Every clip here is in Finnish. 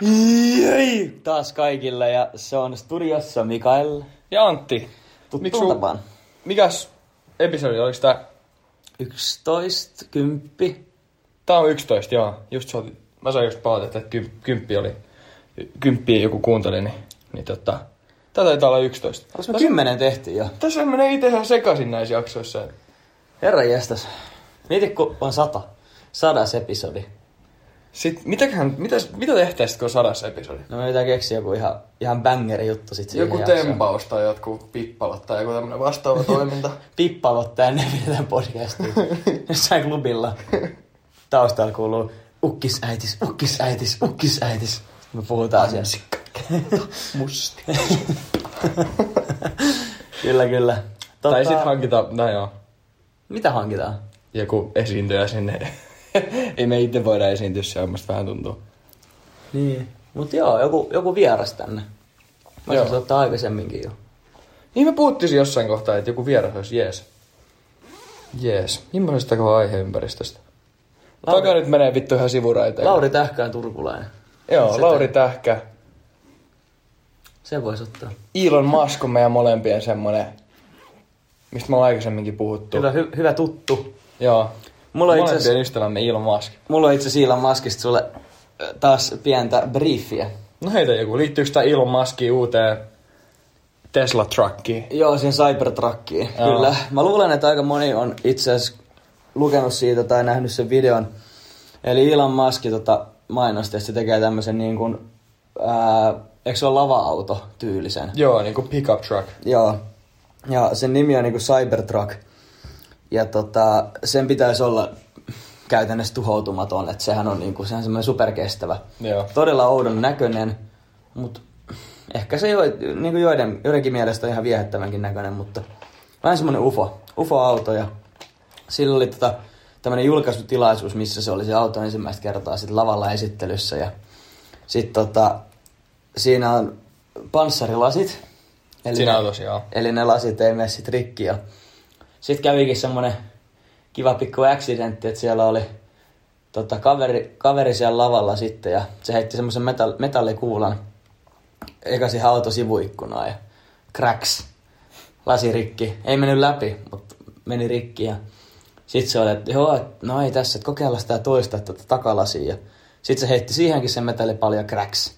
Jei! Taas kaikille ja se on studiossa Mikael. Ja Antti, Tuttuun tapaan. mikäs episodi, oliko tää? 11, 10. Tää on 11, joo. Just sä otit, mä sain just palautetta, että kym, kymppi oli, kymppiä joku kuunteli, niin, niin tota, tää taitaa olla 11. Olis me 10 tehtiin jo. Tässä menee itse ihan sekaisin näissä jaksoissa. Herra jestas. Mieti kun on sata. Sadas episodi. Sitten mitäköhän, mitäs, mitä tehtäisiin, kun on sadas episodi? No me pitää keksiä joku ihan, ihan bangeri juttu sit siihen Joku jaksoon. tempaus tai jotkut pippalot tai joku tämmönen vastaava toiminta. Pippalot tänne pidetään podcastiin. Jossain klubilla. Taustalla kuuluu ukkisäitis, ukkisäitis, ukkisäitis. Me puhutaan siellä. Musti. Kyllä, kyllä. Tota, Tai sit hankitaan, no joo, Mitä hankitaan? joku esiintyjä sinne. Ei me itse voida esiintyä, se musta vähän tuntuu. Niin. Mut joo, joku, joku vieras tänne. Mä Joo. ottaa aikaisemminkin jo. Niin me puhuttiin jossain kohtaa, että joku vieras olisi jees. Jees. Millaisesta koko aiheympäristöstä? Lauri- Toka nyt menee vittu ihan sivuraiteen. Lauri Tähkään turkulainen. Joo, Se Lauri Tähkä. Se voisi ottaa. Elon Musk on meidän molempien semmonen, mistä me ollaan aikaisemminkin puhuttu. Kyllä, hy- hyvä tuttu. Joo. Mulla on itse ystävämme Elon Musk. Mulla on itse asiassa Elon Muskista sulle taas pientä briefiä. No heitä joku. Liittyykö tää Elon Muskin uuteen Tesla Truckiin? Joo, siihen Cybertruckiin, Joo. kyllä. Mä luulen, että aika moni on itse asiassa lukenut siitä tai nähnyt sen videon. Eli Elon Musk tota, mainosti, että se tekee tämmöisen niin kuin, ää, eikö se ole lava-auto tyylisen? Joo, niinku pickup truck. Joo. Ja sen nimi on niinku Cybertruck. Ja tota, sen pitäisi olla käytännössä tuhoutumaton, että sehän on niinku, sehän semmoinen superkestävä. Joo. Todella oudon näköinen, mutta ehkä se jo, niinku joiden, joidenkin mielestä on ihan viehättävänkin näköinen, mutta vähän semmoinen UFO, UFO-auto ja sillä oli tota, tämmöinen julkaisutilaisuus, missä se oli se auto ensimmäistä kertaa sit lavalla esittelyssä ja sitten tota, siinä on panssarilasit. Eli Siinä ne- joo. Eli ne lasit ei mene sit rikki. Ja sitten kävikin semmonen kiva pikku accidentti, että siellä oli tota, kaveri, kaveri siellä lavalla sitten ja se heitti semmoisen metall, metallikuulan eka siihen auto sivuikkunaan ja cracks, lasi rikki. Ei mennyt läpi, mutta meni rikki ja sitten se oli, että joo, no ei tässä, että kokeillaan sitä toista tätä takalasia. Sitten se heitti siihenkin sen metallipalja cracks.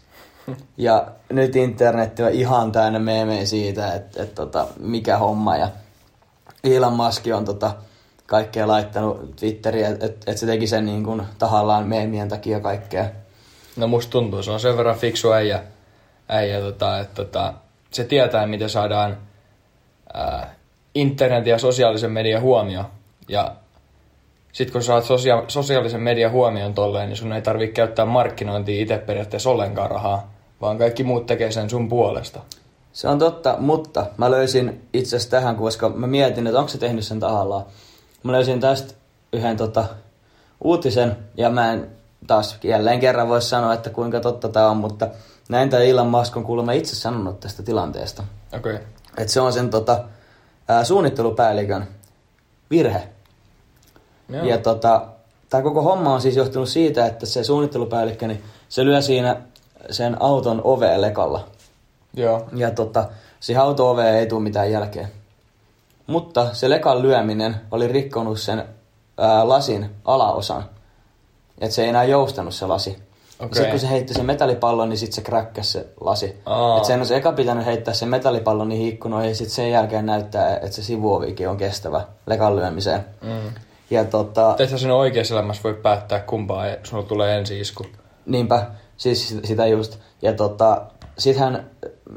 Ja nyt internetti on ihan täynnä meemejä siitä, että, että tota, mikä homma. Ja Elon Musk on tota, kaikkea laittanut Twitteriin, että, että, että se teki sen niin kuin tahallaan meemien takia kaikkea. No musta tuntuu, se on sen verran fiksu äijä, äijä tota, että tota, se tietää, miten saadaan ää, internet ja sosiaalisen median huomio. Ja sit kun saat sosia- sosiaalisen median huomioon tolleen, niin sun ei tarvitse käyttää markkinointia itse periaatteessa ollenkaan rahaa, vaan kaikki muut tekee sen sun puolesta. Se on totta, mutta mä löysin itse asiassa tähän, koska mä mietin, että onko se tehnyt sen tahallaan. Mä löysin tästä yhden tota, uutisen, ja mä en taas jälleen kerran voi sanoa, että kuinka totta tämä on, mutta näin tämä Elon Musk on kuulemma itse sanonut tästä tilanteesta. Okei. Okay. Että se on sen tota, ää, suunnittelupäällikön virhe. Joo. Ja tota, tämä koko homma on siis johtunut siitä, että se suunnittelupäällikkö, niin se lyö siinä sen auton oveen lekalla. Joo. Ja tota, siihen auto oveen ei tule mitään jälkeen. Mutta se lekan lyöminen oli rikkonut sen ää, lasin alaosan. Että se ei enää joustanut se lasi. Okay. Sitten kun se heitti sen metallipallon, niin sitten se kräkkäsi se lasi. Aa. Että sen olisi eka pitänyt heittää sen metallipallon niihin ikkunoihin ja sitten sen jälkeen näyttää, että se sivuovikin on kestävä lekan lyömiseen. Mm. Ja tota, Teistä sinun oikeassa elämässä voi päättää kumpaa ja sulla tulee ensi isku. Niinpä, siis sit- sitä just. Ja tota, sittenhän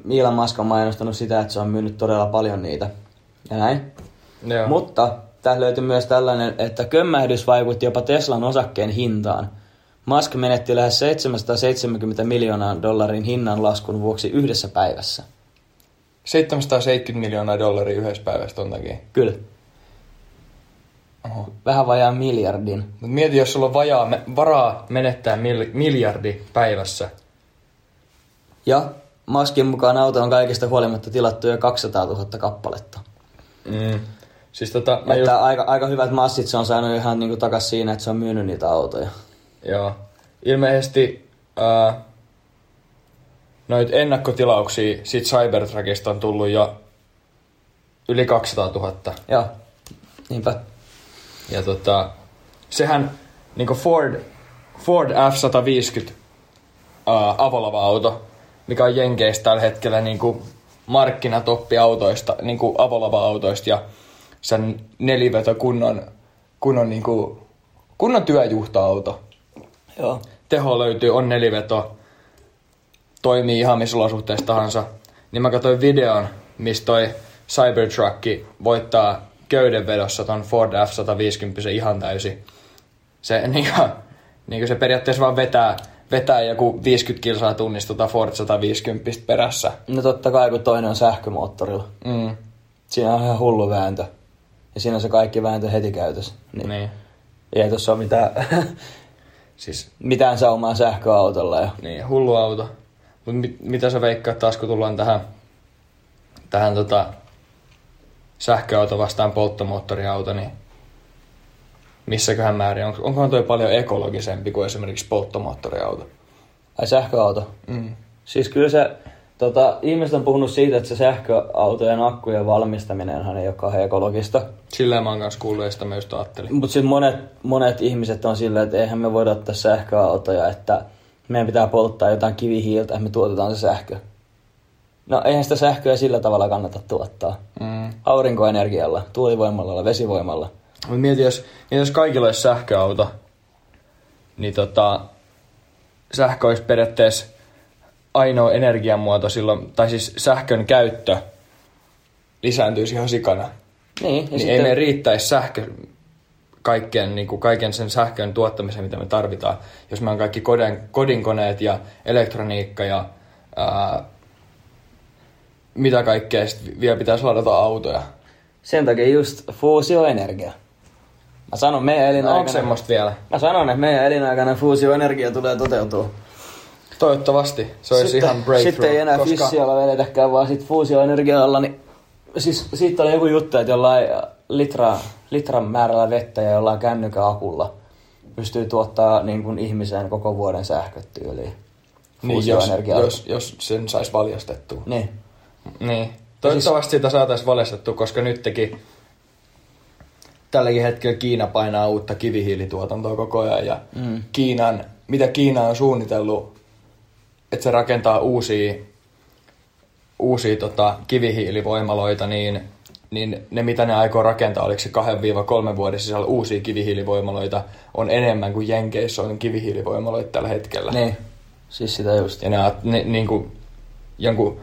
Elon Musk on mainostanut sitä, että se on myynyt todella paljon niitä. Ja näin. Joo. Mutta täällä löytyy myös tällainen, että kömmähdys vaikutti jopa Teslan osakkeen hintaan. Musk menetti lähes 770 miljoonaa dollarin hinnan laskun vuoksi yhdessä päivässä. 770 miljoonaa dollaria yhdessä päivässä ton takia. Kyllä. Oho. Vähän vajaan miljardin. Mut mieti, jos sulla on vajaa, me, varaa menettää mil, miljardi päivässä. Ja Maskin mukaan auto on kaikista huolimatta tilattu jo 200 000 kappaletta. Mm. Siis tota, mä Että just, aika, aika hyvät massit se on saanut ihan niinku takas siinä, että se on myynyt niitä autoja. joo. Ilmeisesti ää, noit ennakkotilauksia siitä Cybertruckista on tullut jo yli 200 000. Joo, niinpä. Ja tota, sehän niinku Ford, Ford F-150 ää, avolava-auto, mikä on Jenkeistä tällä hetkellä niinku markkinatoppi autoista, niinku avolava-autoista ja sen neliveto kunnon, kunnon, niinku, kunnon työjuhta-auto. Joo. Teho löytyy, on neliveto, toimii ihan missä olosuhteissa tahansa. Niin mä katsoin videon, missä toi Cybertruck voittaa köydenvedossa ton Ford F-150 ihan täysin. Se, niin, niin se periaatteessa vaan vetää, vetää joku 50 kilsaa tunnista tota Ford 150 perässä. No totta kai, kun toinen on sähkömoottorilla. Mm, Siinä on ihan hullu vääntö. Ja siinä on se kaikki vääntö heti käytössä. Niin. niin. Ei tuossa ole mitään, Siis, mitään saumaa sähköautolla. Ja... niin, hullu auto. Mut mit, mitä sä veikkaat taas, kun tullaan tähän, tähän tota, sähköauto vastaan polttomoottoriauto, niin missäköhän määrin, on, onkohan toi paljon ekologisempi kuin esimerkiksi polttomoottoriauto? Ai sähköauto. Mm. Siis kyllä se, tota, ihmiset on puhunut siitä, että se sähköautojen akkujen valmistaminenhan ei ole kauhean ekologista. Sillä mä oon kanssa kuullut sitä mä just ajattelin. Mutta sitten monet, monet ihmiset on silleen, että eihän me voida ottaa sähköautoja, että meidän pitää polttaa jotain kivihiiltä, että me tuotetaan se sähkö. No eihän sitä sähköä sillä tavalla kannata tuottaa. Mm. Aurinkoenergialla, tuulivoimalla, vesivoimalla. Mut mieti, jos, mieti, jos kaikilla olisi sähköauto, niin tota, sähkö olisi periaatteessa ainoa energiamuoto silloin, tai siis sähkön käyttö lisääntyisi ihan sikana. Niin, ja Niin sitten, ei me riittäisi sähkö, kaikkien, niin kuin kaiken sen sähkön tuottamiseen, mitä me tarvitaan. Jos me on kaikki kodin, kodinkoneet ja elektroniikka ja ää, mitä kaikkea sit vielä pitäisi ladata autoja. sen takia just fuusioenergia. Mä sanon meidän No, onko elinaikana... semmoista vielä? Mä sanon, että meidän elinaikana fuusioenergia tulee toteutua. Toivottavasti. Se olisi sitten, ihan breakthrough. Sitten ei enää koska... fissialla vedetäkään, vaan sit fuusioenergialla, niin siis siitä oli joku juttu, että jollain litra, litran määrällä vettä ja jollain kännykän akulla pystyy tuottaa niin kuin ihmiseen koko vuoden sähköt tyyliin. Niin, jos, jos, jos sen saisi valjastettua. Niin. Niin. Toivottavasti sitä saataisiin valjastettua, koska nytkin tälläkin hetkellä Kiina painaa uutta kivihiilituotantoa koko ajan. Ja Mm. Kiinan, mitä Kiina on suunnitellut, että se rakentaa uusia, uusia tota, kivihiilivoimaloita, niin, niin ne mitä ne aikoo rakentaa, oliko se 2-3 vuoden sisällä uusia kivihiilivoimaloita, on enemmän kuin Jenkeissä on kivihiilivoimaloita tällä hetkellä. Niin. Siis sitä just. Ja ne, ne niin kuin, jonkun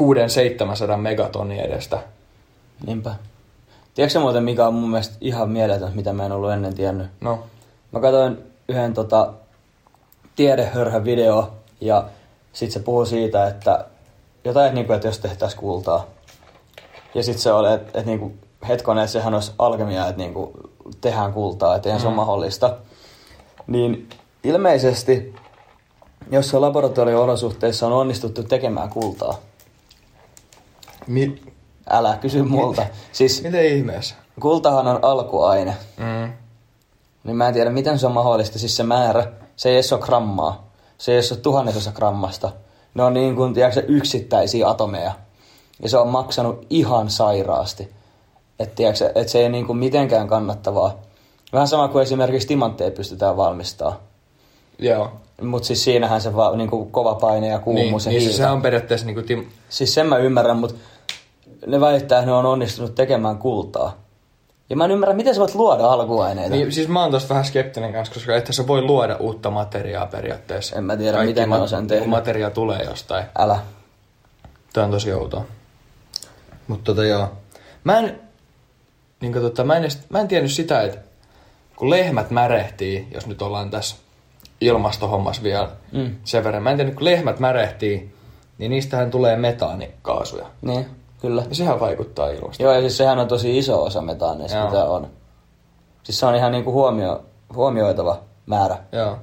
600-700 megatonnin edestä. Niinpä. Tiedätkö muuten, mikä on mun mielestä ihan mieletön, mitä mä en ollut ennen tiennyt? No, Mä katsoin yhden tota, tiedehörhä video ja sit se puhuu siitä, että jotain, että, niinku, että jos tehtäisiin kultaa. Ja sit se oli, että, että niinku, hetkonen, että sehän olisi alkemia, että niinku, tehdään kultaa, että eihän se ole mahdollista. Niin ilmeisesti, jos se laboratorio-olosuhteissa on onnistuttu tekemään kultaa, mi- älä kysy multa. Siis miten ihmeessä? kultahan on alkuaine. Mm. Niin mä en tiedä, miten se on mahdollista. Siis se määrä, se ei edes ole grammaa. Se ei edes ole tuhannesosa grammasta. Ne on niin kuin, tiedätkö, yksittäisiä atomeja. Ja se on maksanut ihan sairaasti. Että et se ei niin kuin mitenkään kannattavaa. Vähän sama kuin esimerkiksi timantteja pystytään valmistamaan. Joo. Mutta siis siinähän se va, niin kuin kova paine ja Niin, kuumuus ja niin se, hiiltä. se on periaatteessa niin kuin tim- Siis sen mä ymmärrän, mutta ne väittää, että ne on onnistunut tekemään kultaa. Ja mä en ymmärrä, miten sä voit luoda alkuaineita. niin, siis mä oon tosta vähän skeptinen kanssa, koska että se voi luoda uutta materiaa periaatteessa. En mä tiedä, miten ne on sen tehnyt. Materia tulee jostain. Älä. Tämä on tosi outoa. Mutta tota joo. Mä en, niin tota, mä, en edes, mä en tiennyt sitä, että kun lehmät märehtii, jos nyt ollaan tässä ilmastohommassa vielä Mm. sen verran. Mä en tiennyt, kun lehmät märehtii, niin niistähän tulee metaanikaasuja. Niin, kyllä. Ja sehän vaikuttaa ilmastoon. Joo, ja siis sehän on tosi iso osa metaaneista, mitä on. Siis se on ihan niinku huomio, huomioitava määrä. Joo.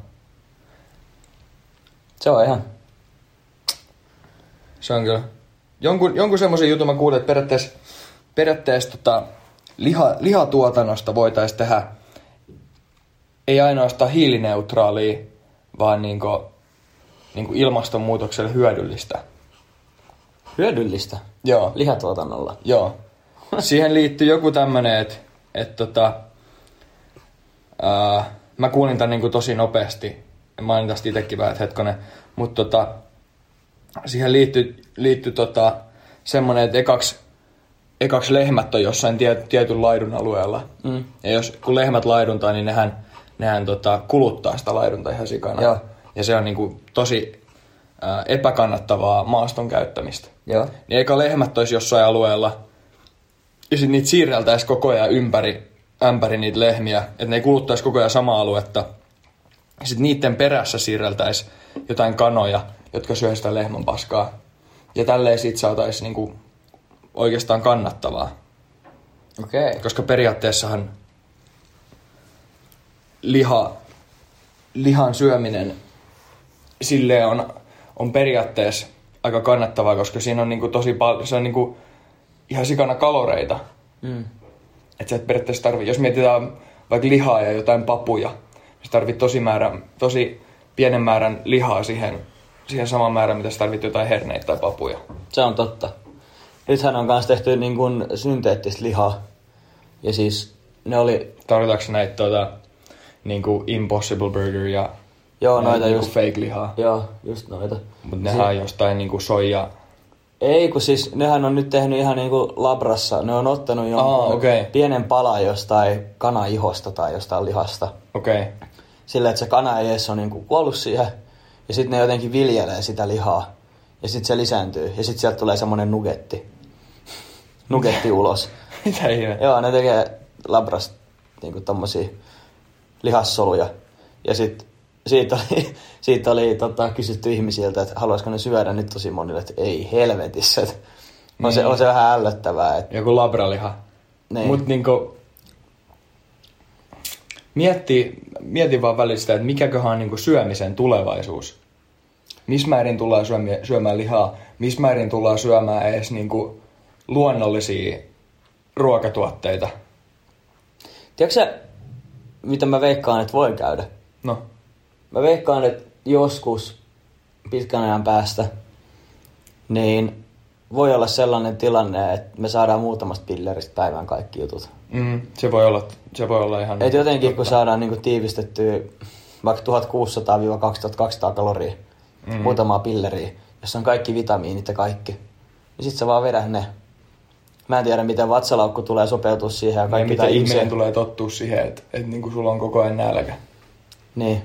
Se on ihan... Se on kyllä. Jonkun, jonkun semmoisen jutun mä kuulin, että periaatteessa, periaatteessa tota, liha, lihatuotannosta voitaisiin tehdä ei ainoastaan hiilineutraalia, vaan niinku, niinku ilmastonmuutokselle hyödyllistä. Hyödyllistä Joo. lihatuotannolla. Joo. Siihen liittyy joku tämmönen, että et tota, ää, mä kuulin tän niinku tosi nopeasti. Mä olin tästä itekin vähän, että hetkonen. Mutta tota, siihen liittyy, liittyy tota, semmonen, että ekaks, ekaks lehmät on jossain tie, tietyn laidun alueella. Mm. Ja jos, kun lehmät laiduntaa, niin nehän, nehän tota, kuluttaa sitä laidunta ihan sikana. Joo. Ja se on niinku tosi ää, epäkannattavaa maaston käyttämistä. Joo. Niin eikä lehmät olisi jossain alueella, ja sitten niitä siirreltäisiin koko ajan ympäri, ämpäri niitä lehmiä, että ne ei kuluttaisi koko ajan samaa aluetta. Sitten niiden perässä siirreltäisiin jotain kanoja, jotka syö sitä lehmän paskaa. Ja tälleen siitä saataisiin niinku oikeastaan kannattavaa. Okei. Okay. Koska periaatteessahan liha, lihan syöminen sille on, on periaatteessa aika kannattavaa, koska siinä on niinku tosi paljon, se on niinku ihan sikana kaloreita. Mm. Että sä et periaatteessa tarvii, jos mietitään vaikka lihaa ja jotain papuja, niin sä tarvit tosi, määrä, tosi pienen määrän lihaa siihen, siihen saman määrän, mitä sä tarvit jotain herneitä tai papuja. Se on totta. Nythän on kanssa tehty niin kuin synteettistä lihaa. Ja siis ne oli... Tarvitaanko näitä tuota, niinku Impossible Burger ja Joo, näitä noita niinku just... fake lihaa? Joo, just noita. Mutta nehän on jostain niinku soija... Ei, kun siis nehän on nyt tehnyt ihan niinku labrassa. Ne on ottanut jonkun Aa, okei. pienen palan jostain kanaihosta tai jostain lihasta. Okei. Okay. Sillä, että se kana ei edes ole niinku kuollut siihen. Ja sitten ne jotenkin viljelee sitä lihaa. Ja sitten se lisääntyy. Ja sitten sieltä tulee semmonen nugetti. Nugetti ulos. Mitä ihme? Joo, ne tekee labrasta niinku tommosia lihassoluja. Ja sit siitä oli, siitä oli tota, kysytty ihmisiltä, että haluaisiko ne syödä nyt tosi monille, että ei helvetissä. Että on, se, Niin. on se vähän ällöttävää. Että, Joku labraliha. Niin. Mut niinku... Mietti, mietin vaan välillä sitä, että mikäköhän on niinku syömisen tulevaisuus. Missä määrin tullaan syömään, syömään lihaa? Missä määrin tullaan syömään edes niinku luonnollisia ruokatuotteita? tiedätkö sä, mitä mä veikkaan, että voi käydä? No, Mä veikkaan, että joskus pitkän ajan päästä, niin voi olla sellainen tilanne, että me saadaan muutamasta pilleristä päivän kaikki jutut. mm, se, voi olla, se voi olla ihan... Et jotenkin kun totta. saadaan niinku tiivistettyä vaikka 1600-2200 kaloria mm. muutamaa pilleriä, jossa on kaikki vitamiinit ja kaikki, niin sit sä vaan vedät ne. Mä en tiedä, miten vatsalaukku tulee sopeutua siihen ja Ja kaikki miten tai ihminen tulee tottua siihen, että, että niinku sulla on koko ajan nälkä. Niin.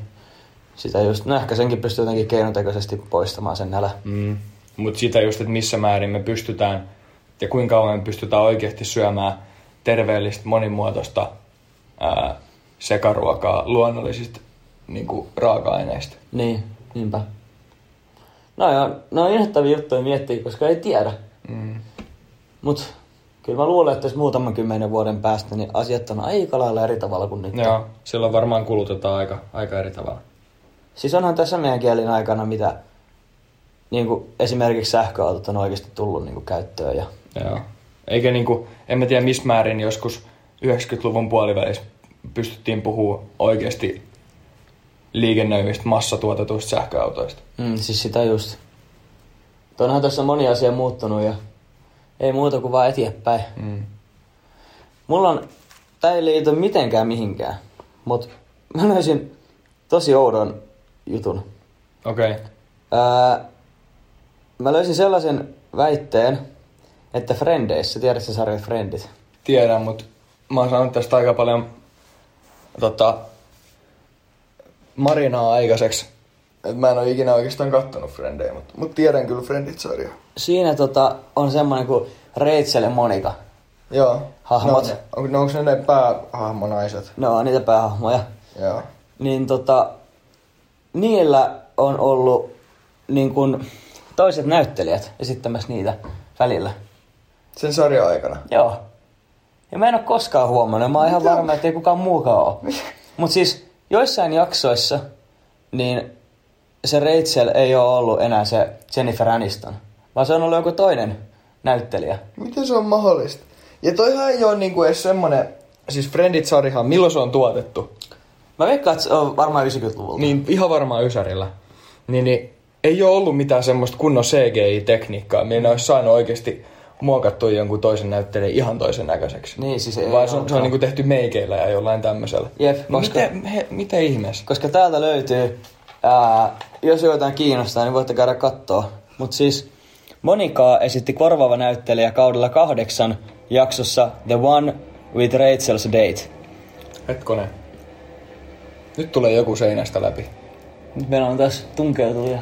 Sitä just, no ehkä senkin pystyy jotenkin keinotekoisesti poistamaan sen nälä. Mm. Mutta sitä just, että missä määrin me pystytään ja kuinka kauan me pystytään oikeasti syömään terveellistä, monimuotoista ää, sekaruokaa luonnollisista niin kuin, raaka-aineista. Niin, niinpä. No joo, ne on inhottavia juttuja miettiä, koska ei tiedä. Mm. Mut kyllä mä luulen, että jos muutaman kymmenen vuoden päästä, niin asiat on aika lailla eri tavalla kuin nyt. Joo, silloin varmaan kulutetaan aika, aika eri tavalla. Siis onhan tässä meidän kielin aikana, mitä niin kuin esimerkiksi sähköautot on oikeasti tullut niin kuin käyttöön. Ja, Joo. Eikä niinku, en mä tiedä missä määrin joskus 90-luvun puolivälissä pystyttiin puhua oikeasti liikennöivistä massatuotetuista sähköautoista. mm, siis sitä just. Onhan tässä moni asia muuttunut ja ei muuta kuin vaan eteenpäin. Mm. Mulla on, tää ei liity mitenkään mihinkään, mutta mä löysin tosi oudon jutun. Okei. Okay. Ää, mä löysin sellaisen väitteen, että Frendeissä, tiedätkö sä sarjan Friendit? Tiedän, mutta mä oon saanut tästä aika paljon tota, marinaa aikaiseksi. Et mä en ole ikinä oikeastaan kattonut Frendejä, mutta mut tiedän kyllä Friendit-sarjaa. Siinä tota, on semmoinen kuin Rachel ja Monika. Joo. Hahmot. No, on, no, onko ne ne päähahmonaiset? Ne on niitä päähahmoja. Joo. Niin tota, niillä on ollut niin kun, toiset näyttelijät esittämässä niitä välillä. Sen sarjan aikana. Joo. Ja mä en ole koskaan huomannut. Mä oon ihan varma, että ei kukaan muukaan ole. Mutta siis joissain jaksoissa, niin se Rachel ei ole ollut enää se Jennifer Aniston. Vaan se on ollut joku toinen näyttelijä. Miten se on mahdollista? Ja toihan ei ole niinku edes semmonen... Siis Friendit-sarjahan, milloin se on tuotettu? Mä veikkaan, että se on varmaan 90-luvulta. Niin ihan varmaan Ysärillä. Niin, niin ei ole ollut mitään semmoista kunnon CGI-tekniikkaa, ne olisi saanut oikeasti muokattua jonkun toisen näyttelijän ihan toisen näköiseksi. Niin, siis ei Vaan se on, se on olekaan. niinku tehty meikeillä ja jollain tämmöisellä. Jep, koska- miten, he, miten ihmeessä? Koska täältä löytyy, ää, jos jotain kiinnostaa, niin voitte käydä katsoa. Mutta siis Monikaa esitti korvaava näyttelijä kaudella kahdeksan jaksossa The One with Rachel's Date. Hetkonen. Nyt tulee joku seinästä läpi. Nyt meillä on taas tunkeutuvia.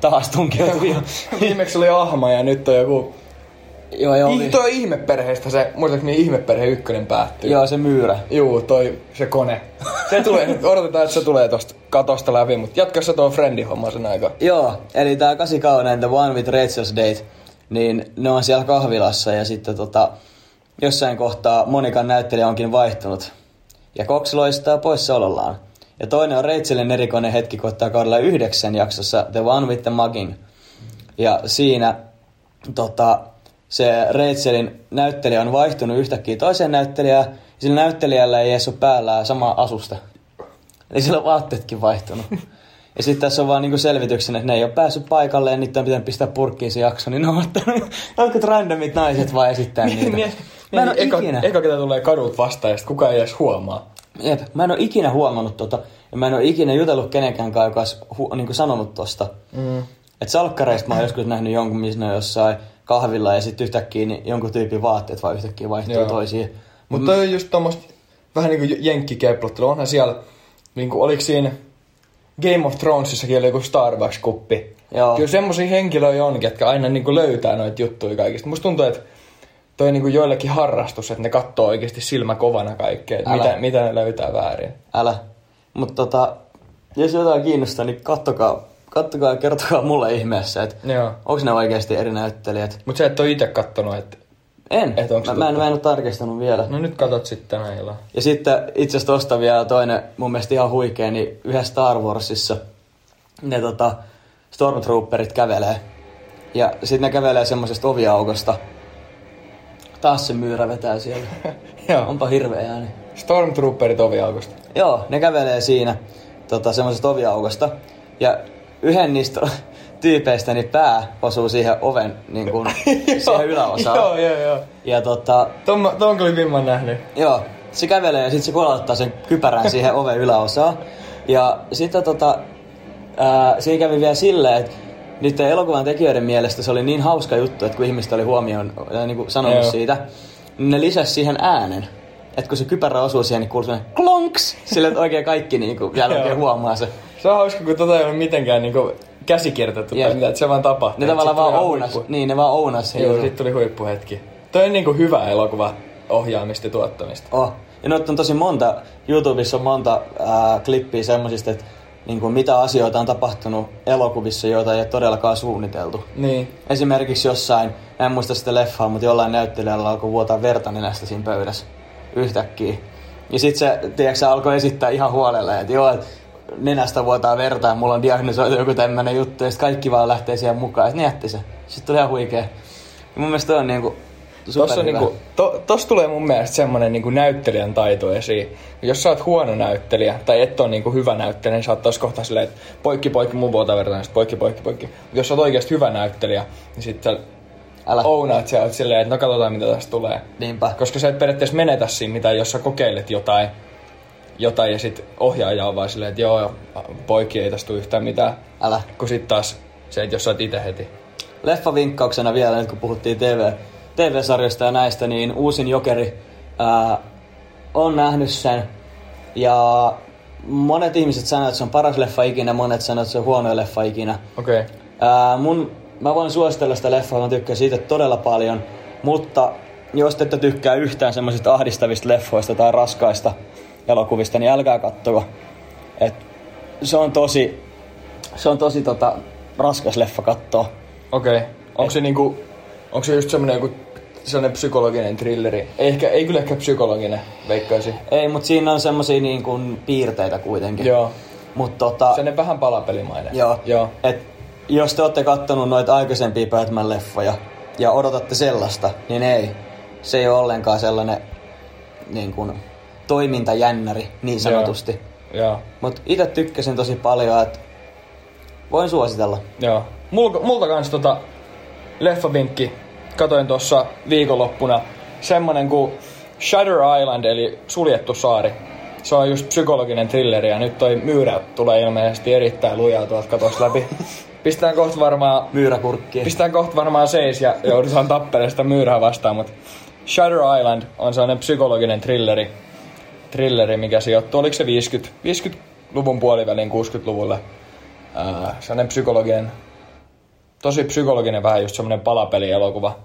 Taas tunkeutuvia. Viimeksi oli Ahma ja nyt on joku... joo, joo, Ih, toi ihmeperheestä se, muistaakseni ihmeperhe ykkönen päättyy. joo, se myyrä. Juu, toi se kone. Se tulee, nyt odotetaan, että se tulee tosta katosta läpi, mutta jatka sä tuon friendin homma sen aikaa. Joo, eli tää kasikauden The One with Rachel's Date, niin ne on siellä kahvilassa ja sitten tota, jossain kohtaa Monikan näyttelijä onkin vaihtunut. Ja Cox loistaa poissaolollaan. Ja toinen on Rachelin erikoinen hetki koittaa kaudella yhdeksän jaksossa The One with the Mugging. Ja siinä tota, se Rachelin näyttelijä on vaihtunut yhtäkkiä toiseen näyttelijään, ja sillä näyttelijällä ei edes ole päällä sama asusta. Eli sillä on vaatteetkin vaihtunut. Ja sitten tässä on vaan niinku selvityksen, että ne ei ole päässyt paikalle ja niitä on pitänyt pistää purkkiin se jakso, niin ne on ottanut jotkut randomit naiset vaan esittää niitä. Niin, Mä en oo eka, ikinä, eka ketä tulee kadut vastaan ja kukaan ei edes huomaa. Jep, mä en oo ikinä huomannut tota, ja mä en oo ikinä jutellut kenenkään kanssa, joka olisi hu, niinku sanonut tosta. Mm. Et salkkareista mä oon joskus nähnyt jonkun, missä ne on jossain kahvilla ja sitten yhtäkkiä niin jonkun tyypin vaatteet vaan yhtäkkiä vaihtuu Joo. toisiin. Mutta toi on just tommoista vähän niinku jenkkikeplottelu. Onhan siellä, niinku oliko siinä Game of Thronesissakin oli joku Starbucks-kuppi. Joo. Kyllä semmosia henkilöitä on, jotka aina niinku löytää noita juttuja kaikista. Musta tuntuu, että toi niinku joillekin harrastus, että ne katsoo oikeasti silmä kovana kaikkea, että Älä. mitä, mitä ne löytää väärin. Älä. Mutta tota, jos jotain kiinnostaa, niin kattokaa, kattokaa ja kertokaa mulle ihmeessä, että onko ne oikeasti eri näyttelijät. Mut sä et ole itse kattonut, että En. Et mä, mä, en, mä en ole tarkistanut vielä. no nyt katot sitten illalla. Ja sitten itse asiassa tosta vielä toinen mun mielestä ihan huikea, niin yhdessä Star Warsissa ne tota, Stormtrooperit kävelee. Ja sitten ne kävelee semmoisesta oviaukosta. Taas se myyrä vetää siellä. Joo. Onpa hirveä ääni. Stormtrooperit oviaukosta. Joo, ne kävelee siinä tota, semmoisesta oviaukosta. Ja yhden niistä tyypeistä niin pää osuu siihen oven niin kuin, siihen yläosaan. Joo, joo, joo. Ja tota, Ton, ton klipin mä oon nähnyt. Joo, se kävelee ja sitten se kolauttaa sen kypärän siihen oven yläosaan. Ja sitten tota, ää, siinä kävi vielä silleen, että niiden elokuvan tekijöiden mielestä se oli niin hauska juttu, että kun ihmiset oli huomioon äh, niin kuin sanonut Joo. siitä, niin ne lisäsi siihen äänen. Että kun se kypärä osuu siihen, niin kuuluu sellainen klonks, sille että oikein kaikki niin kuin, oikein Joo. huomaa se. Se on hauska, kun tota ei ole mitenkään käsikirjoitettu Jep. tai mitään, että se vaan tapahtuu. Ne tavallaan vaan ounas, huippu. niin ne vaan ounas Joo, sit tuli huippuhetki. Toi on niinku hyvä elokuva ohjaamista ja tuottamista. Oh. Ja noita on tosi monta, YouTubessa on monta ää, klippiä semmosista, että niin kuin mitä asioita on tapahtunut elokuvissa, joita ei ole todellakaan suunniteltu. Niin. Esimerkiksi jossain, en muista sitä leffaa, mutta jollain näyttelijällä alkoi vuotaa verta nenästä siinä pöydässä yhtäkkiä. Ja sit se, tiedätkö, se alkoi esittää ihan huolella, että joo, että nenästä vuotaa verta ja mulla on diagnosoitu joku tämmönen juttu, ja sit kaikki vaan lähtee siihen mukaan, että ne jätti se. Sitten tuli ihan huikea. Ja mun mielestä on niinku Superhyvä. niinku, to, tulee mun mielestä semmonen niinku näyttelijän taito esiin. Jos sä oot huono näyttelijä tai et ole niinku hyvä näyttelijä, niin sä oot tossa kohta silleen, että poikki poikki mun vuotaa verta, ja sit poikki poikki poikki. Jos sä oot oikeasti hyvä näyttelijä, niin sit sä Älä. ounaat sä oot silleen, että no katsotaan mitä tästä tulee. Niinpä. Koska sä et periaatteessa menetä siinä mitään, jos sä kokeilet jotain, jotain ja sit ohjaaja on vaan silleen, että joo, poikki ei tästä tule yhtään mitään. Älä. Kun sit taas se, että jos sä oot itse heti. Leffavinkkauksena vielä, nyt kun puhuttiin TV, TV-sarjoista ja näistä, niin Uusin Jokeri ää, on nähnyt sen. Ja monet ihmiset sanoo, että se on paras leffa ikinä, monet sanoo, että se on huono leffa ikinä. Okei. Okay. Ää, mun, mä voin suositella sitä leffaa, mä tykkään siitä todella paljon. Mutta jos te ette tykkää yhtään semmoisista ahdistavista leffoista tai raskaista elokuvista, niin älkää kattoko. Et se on tosi, se on tosi tota, raskas leffa katsoa. Okei. Okay. Onko se niinku, onko se just semmonen joku sellainen psykologinen thrilleri? Ei, ehkä, ei kyllä ehkä psykologinen, veikkaisin. Ei, mutta siinä on semmosia niin kuin piirteitä kuitenkin. Joo. Mutta tota, Sellainen vähän palapelimainen. Joo. Joo. Et jos te olette kattonut noita aikaisempia Batman-leffoja ja odotatte sellaista, niin ei. Se ei ole ollenkaan sellainen niin kuin, toimintajännäri, niin sanotusti. Joo. Mutta itse tykkäsin tosi paljon, että voin suositella. Joo. Multa, multa kans tota leffavinkki. Katoin tuossa viikonloppuna semmonen kuin Shutter Island, eli suljettu saari. Se on just psykologinen thrilleri ja nyt toi myyrä tulee ilmeisesti erittäin lujaa tuolta katos läpi. Pistetään kohta varmaan Myyräkurkki. Pistetään kohta varmaan seis ja joudutaan tappelemaan sitä myyrää vastaan, mutta Shutter Island on sellainen psykologinen thrilleri, thrilleri mikä sijoittuu, oliko se 50, 50-luvun puolivälin 60-luvulle. Ää, sellainen psykologinen, tosi psykologinen vähän just semmoinen palapelielokuva,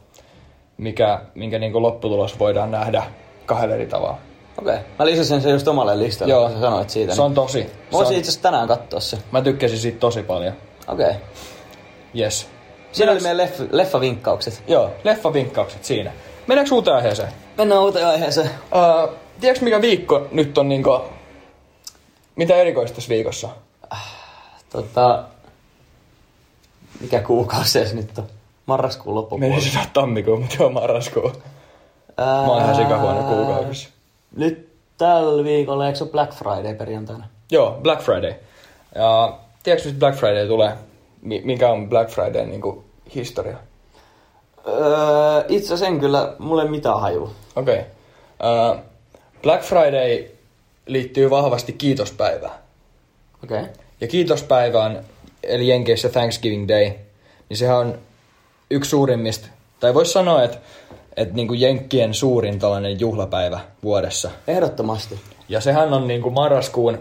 mikä, minkä niin lopputulos voidaan nähdä kahdella eri tavalla. Okei. Okay. Mä lisäsin sen just omalle listalle, Joo. kun sä sanoit siitä. Se on niin. tosi. Mä Se voisin on, itse asiassa tänään katsoa se. mä tykkäsin siitä tosi paljon. Okei. Okay. Yes. Siinä oli Mennäänkö- meidän leff- leffavinkkaukset. Joo, leffavinkkaukset siinä. Mennäänkö uuteen aiheeseen? Mennään uuteen aiheeseen. Uh, tiedätkö mikä viikko nyt on niinku... Mitä erikoista tässä viikossa? Tota... Mikä kuukausi se nyt on? Marraskuun loppupuolella. Meni sanoa tammikuun, mutta joo marraskuu. Ää, Mä oon ihan sikahuono kuukaudessa. Nyt tällä viikolla, eikö se Black Friday perjantaina? Joo, Black Friday. Ja tiedätkö mistä Black Friday tulee? Mi- mikä on Black Friday niinku historia? Öö, itse asiassa en kyllä, mulle ei mitään hajua. Okei. Okay. Uh, Black Friday liittyy vahvasti kiitospäivään. Okei. Okay. Ja kiitospäivä on, eli Jenkeissä Thanksgiving Day, niin sehän on yksi suurimmista, tai voisi sanoa, että, että niin kuin Jenkkien suurin tällainen juhlapäivä vuodessa. Ehdottomasti. Ja sehän on niin kuin marraskuun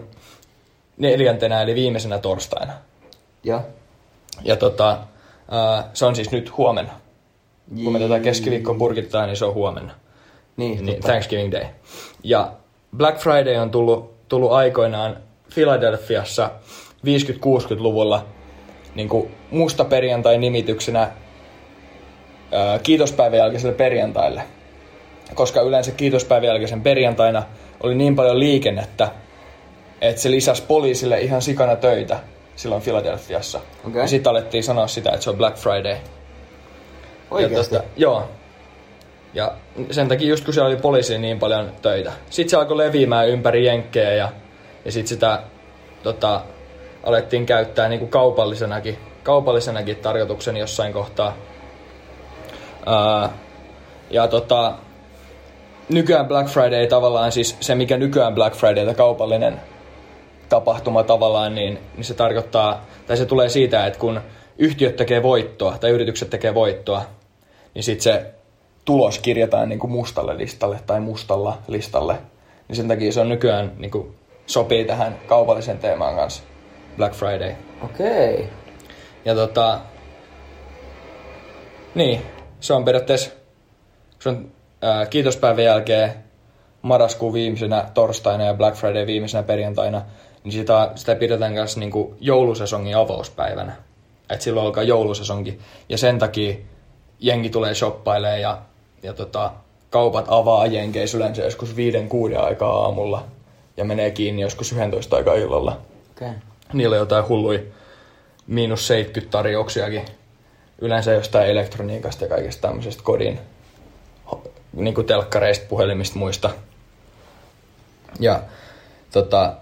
neljäntenä, eli viimeisenä torstaina. Joo. Ja tota, ää, se on siis nyt huomenna. Kun me tätä keskiviikkoon purkitetaan, niin se on huomenna. Niin, Niin. Thanksgiving Day. Ja Black Friday on tullut, tullut aikoinaan Philadelphiassa 50-60-luvulla niin kuin musta perjantai nimityksenä ää, kiitospäivän jälkeiselle perjantaille. Koska yleensä kiitospäivän jälkeisen perjantaina oli niin paljon liikennettä, että se lisäsi poliisille ihan sikana töitä silloin Philadelphiassa. Okei. Ja sitten alettiin sanoa sitä, että se on Black Friday. Oikeasti. Ja tota, joo. Ja sen takia just kun siellä oli poliisi niin paljon töitä. Sitten se alkoi leviämään ympäri jenkkejä ja, ja sitten sitä tota, alettiin käyttää niinku kaupallisenakin, kaupallisenakin tarkoituksen jossain kohtaa. Ää, ja tota, nykyään Black Friday tavallaan siis se mikä nykyään Black Fridayta kaupallinen tapahtuma tavallaan, niin, niin se tarkoittaa, tai se tulee siitä, että kun yhtiöt tekee voittoa, tai yritykset tekee voittoa, niin sitten se tulos kirjataan niin kuin mustalle listalle tai mustalla listalle. Niin sen takia se on nykyään niin kuin, sopii tähän kaupallisen teemaan kanssa. Black Friday. Okei. Okay. Ja tota... Niin, se on periaatteessa... Se on ää, kiitospäivän jälkeen marraskuun viimeisenä torstaina ja Black Friday viimeisenä perjantaina, niin sitä, sitä pidetään kanssa niinku joulusesongin avauspäivänä. Et silloin alkaa joulusesonki. Ja sen takia jengi tulee shoppailemaan ja, ja tota, kaupat avaa jenkeissä yleensä joskus viiden kuuden aikaa aamulla ja menee kiinni joskus 11 aikaa illalla. Okei. Okay. Niillä on jotain hullui miinus 70 tarjouksiakin. Yleensä jostain elektroniikasta ja kaikesta tämmöisestä kodin niin kuin telkkareista, puhelimista, muista. Ja tota,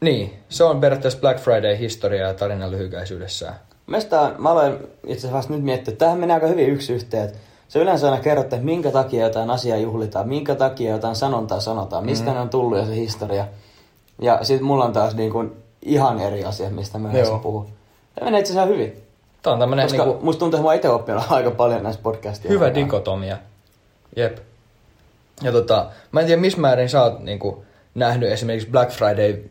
niin, se on periaatteessa Black Friday historia ja tarina lyhykäisyydessään. Mielestäni mä aloin itse asiassa vasta nyt miettiä, että tähän menee aika hyvin yksi yhteen. että Se yleensä aina kerrot, että minkä takia jotain asiaa juhlitaan, minkä takia jotain sanontaa sanotaan, mistä mm. ne on tullut ja se historia. Ja sitten mulla on taas niin kuin ihan eri asia, mistä mä Joo. puhun. Tämä menee itse asiassa hyvin. Tää on tämmönen Koska niinku musta tuntuu, että mä itse oppinut aika paljon näistä podcastista. hyvä dikotomia. Jep. Ja tota, mä en tiedä missä määrin sä oot niinku nähnyt esimerkiksi Black Friday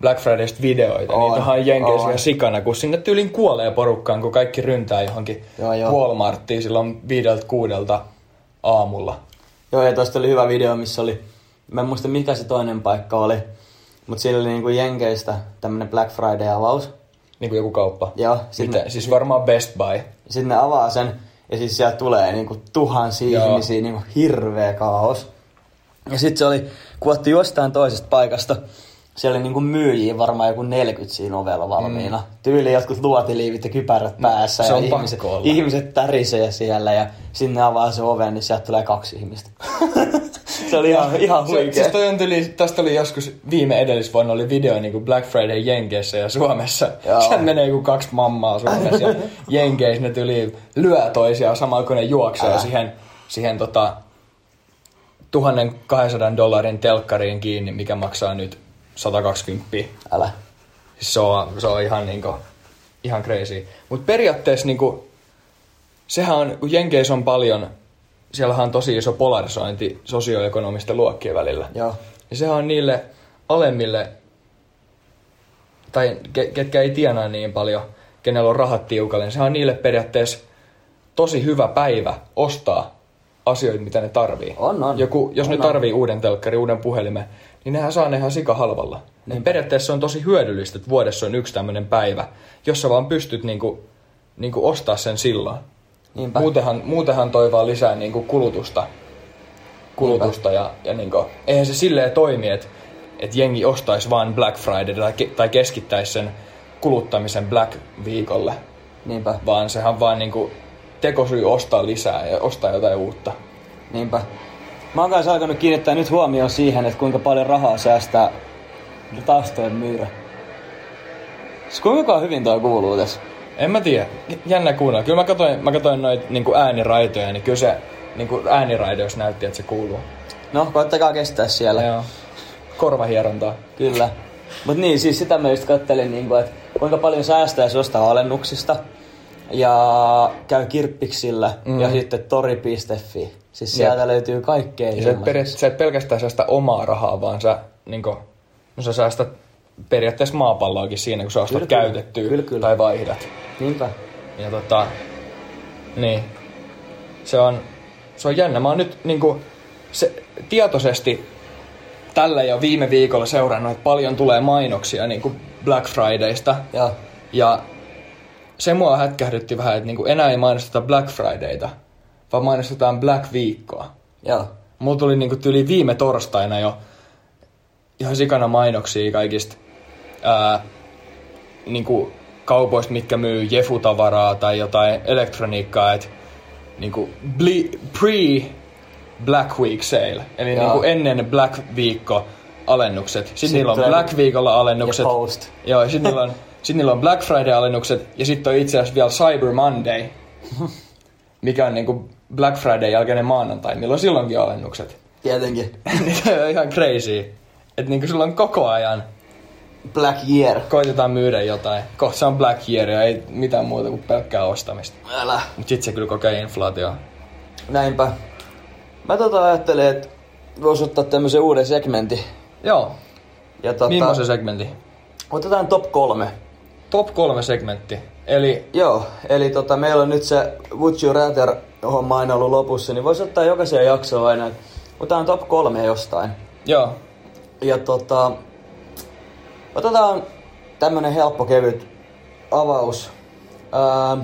Black Fridaysta videoita. On, Niitä on jenkeissä ihan sikana, kun sinne tyylin kuolee porukkaan, kun kaikki ryntää johonkin Joo, joo. Walmarttiin silloin viideltä kuudelta aamulla. Joo, ja tosta oli hyvä video, missä oli, mä en muista mikä se toinen paikka oli, mutta siinä oli niinku Jenkeistä tämmönen Black Friday-avaus. Niin kuin joku kauppa. Joo, Mitä? Siis varmaan Best Buy. Sitten ne avaa sen, ja siis sieltä tulee niinku tuhansia Joo. ihmisiä, niinku hirveä kaos. Ja sitten se oli, kun otti jostain toisesta paikasta, siellä oli niinku myyjiä varmaan joku 40 siinä ovella valmiina. Mm. Tyyli jotkut luotiliivit ja kypärät päässä. Se ja on ihmiset, olla. ihmiset tärisee siellä ja sinne avaa se oven, niin sieltä tulee kaksi ihmistä. se oli ihan, ihan Se, huikea. siis toi on tyli, tästä oli joskus viime edellisvuonna oli video niin kuin Black Friday Jenkeissä ja Suomessa. Sen menee joku kaksi mammaa Suomessa ja Jenkeissä ne tyli lyö toisiaan samalla kun ne juoksee Älä. siihen, siihen tota 1200 dollarin telkkariin kiinni, mikä maksaa nyt 120. Älä. Siis se on, se on ihan niinku, ihan crazy. Mutta periaatteessa niinku, sehän on, kun Jenkeissä on paljon, siellähän on tosi iso polarisointi sosioekonomisten luokkien välillä. Joo. Ja sehän on niille alemmille, tai ke, ketkä ei tienaa niin paljon, kenellä on rahat tiukalle, niin sehän on niille periaatteessa tosi hyvä päivä ostaa asioita, mitä ne tarvii. On, on. Joku, jos On, ne on. tarvii uuden telkkari, uuden puhelimen, niin nehän saa ne ihan sika halvalla. Niin periaatteessa on tosi hyödyllistä, että vuodessa on yksi tämmöinen päivä, jossa vaan pystyt niinku, niinku ostaa sen silloin. Niinpä. Muutenhan, muutenhan toi vaan lisää niinku kulutusta. Kulutusta ja, ja niinku, eihän se silleen toimi, että et jengi ostaisi vaan Black Friday tai, ke- tai keskittäisi sen kuluttamisen Black Viikolle. Niinpä. Vaan sehän vaan niinku tekosyy ostaa lisää ja ostaa jotain uutta. Niinpä. Mä oon kanssa alkanut kiinnittää nyt huomioon siihen, että kuinka paljon rahaa säästää taustojen myyrä. Siis kuinka hyvin toi kuuluu tässä? En mä tiedä. Jännä kuunnella. Kyllä mä katsoin, mä katsoin noita niinku ääniraitoja, niin kyllä se niinku ääniraideus näytti, että se kuuluu. No, koittakaa kestää siellä. Joo. Korvahierontaa. Kyllä. Mut niin, siis sitä mä just kattelin, niin kuin, että kuinka paljon säästää, jos ostaa alennuksista. Ja käy kirppiksillä mm. ja sitten tori.fi. Siis sieltä löytyy kaikkea Ja sä et, sä pelkästään säästä omaa rahaa, vaan sä, niinku, no sä säästät periaatteessa maapalloakin siinä, kun sä ostat Kyllä, käytettyä Kyllä, kyllä. tai vaihdat. Niinpä. Ja tota, niin. Se on, se on jännä. Mä oon nyt niinku, se, tietoisesti tällä jo viime viikolla seurannut, että paljon tulee mainoksia niinku Black Fridaysta. Ja Ja se mua hätkähdytti vähän, että niinku enää ei mainosteta Black Fridayta, vaan mainostetaan Black Viikkoa. ja Mulla tuli niinku tyli viime torstaina jo ihan sikana mainoksia kaikista ää, niinku kaupoista, mitkä myy jefutavaraa tai jotain elektroniikkaa, että niinku ble- pre Black Week sale, eli Joo. niinku ennen Black Viikko alennukset. Sitten, Sitten niillä on Black Viikolla alennukset. Ja post. Joo, sitten niillä on, sit niillä on Black Friday alennukset ja sitten on itse asiassa vielä Cyber Monday, mikä on niinku Black Friday jälkeinen maanantai, milloin silloinkin on alennukset. tietenkin. Niin se on ihan crazy. Että niinku sulla on koko ajan Black Year. koitetaan myydä jotain. Kohta se on Black Year ja ei mitään muuta kuin pelkkää ostamista. Älä. Mut sit se kyllä kokee inflaatio. Näinpä. Mä tota ajattelin, että vois ottaa tämmösen uuden segmentin. Joo. Ja tota, Millaisen segmentti? otetaan top kolme. Top kolme segmentti. Eli Joo, eli tota, meillä on nyt se Would You Rather homma aina ollut lopussa, niin voisi ottaa jokaiseen jaksoon aina, että otetaan top kolme jostain. joo. Ja tota, otetaan tämmönen helppo kevyt avaus. Ää,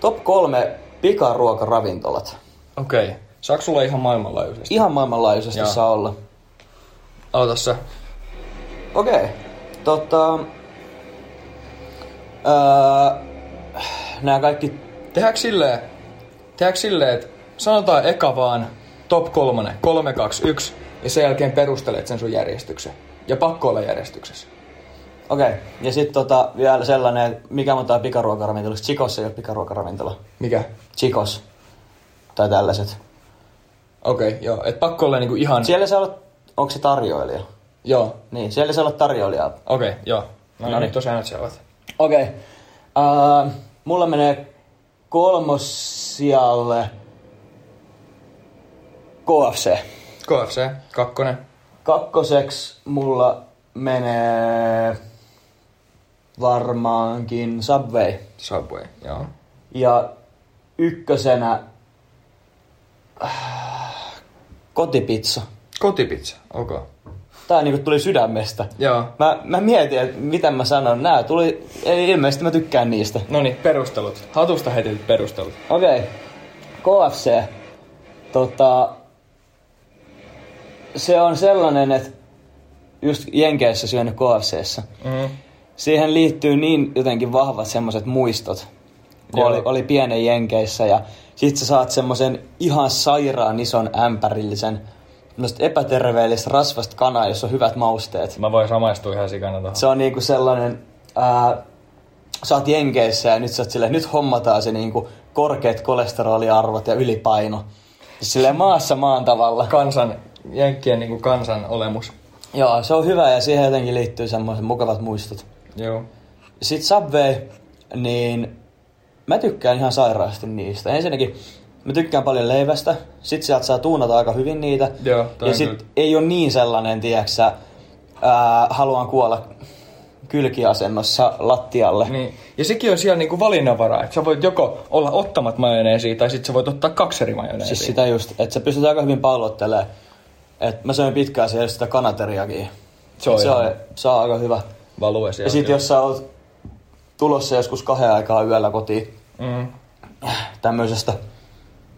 top kolme pikaruokaravintolat. Okei. Okay. Saako sulla ihan maailmanlaajuisesti? Ihan maailmanlaajuisesti Joo. saa olla. Aloita sä. Okei. Okay. Tota, ää, nämä kaikki Tehdäänkö silleen, tehdäänkö silleen, että sanotaan eka vaan top kolmonen, kolme, kaksi, yksi, ja sen jälkeen perustelet sen sun järjestyksen. Ja pakko olla järjestyksessä. Okei, okay. ja sitten tota, vielä sellainen, että mikä on tää pikaruokaravintola? Chikos ei ole pikaruokaravintola. Mikä? Chikos. Tai tällaiset. Okei, okay, joo. Et pakko olla niinku ihan... Siellä saa olla, onko se tarjoilija? Joo. Niin, siellä saa olla tarjoilijaa. Okei, okay, joo. No, no Noniin. nyt on säännöt selvät. Okei. Okay. Uh, mulla menee kolmossijalle KFC. KFC, kakkonen. Kakkoseksi mulla menee varmaankin Subway. Subway, joo. Ja ykkösenä äh, kotipizza. Kotipizza, ok. Tää niinku tuli sydämestä. Joo. Mä, mä mietin, että miten mä sanon. Nää tuli, ei, ilmeisesti mä tykkään niistä. No niin, perustelut. Hatusta heti perustelut. Okei, okay. KFC. Tota, se on sellainen, että just Jenkeissä syönyt KFCssä. Mm. Siihen liittyy niin jotenkin vahvat semmoset muistot, kun Joo. oli, oli pienen Jenkeissä. Ja sit sä saat semmosen ihan sairaan ison ämpärillisen semmoista epäterveellistä rasvasta kanaa, jossa on hyvät mausteet. Mä voin samaistua ihan sikana tohon. Se on niinku sellainen, ää, sä oot Jenkeissä ja nyt sä oot silleen, nyt hommataan se niinku korkeat kolesteroliarvot ja ylipaino. Silleen maassa maan tavalla. Kansan, jenkkien niinku kansan olemus. Joo, se on hyvä ja siihen jotenkin liittyy semmoiset mukavat muistot. Joo. Sitten Subway, niin mä tykkään ihan sairaasti niistä. Ensinnäkin mä tykkään paljon leivästä, sit sieltä saa tuunata aika hyvin niitä. Joo, ja sit kyllä. ei ole niin sellainen, tiedäksä, ää, haluan kuolla kylkiasennossa lattialle. Niin. Ja sekin on siellä niinku valinnanvaraa, että sä voit joko olla ottamat majoneesia tai sit sä voit ottaa kaksi eri majoneesia. Siis sitä just, että sä pystyt aika hyvin pallottelemaan. Et mä söin pitkään siellä sitä kanateriakin. Se on se, on, se on aika hyvä. Value siellä. Ja sit jos sä oot tulossa joskus kahden aikaa yöllä kotiin Mm. tämmöisestä,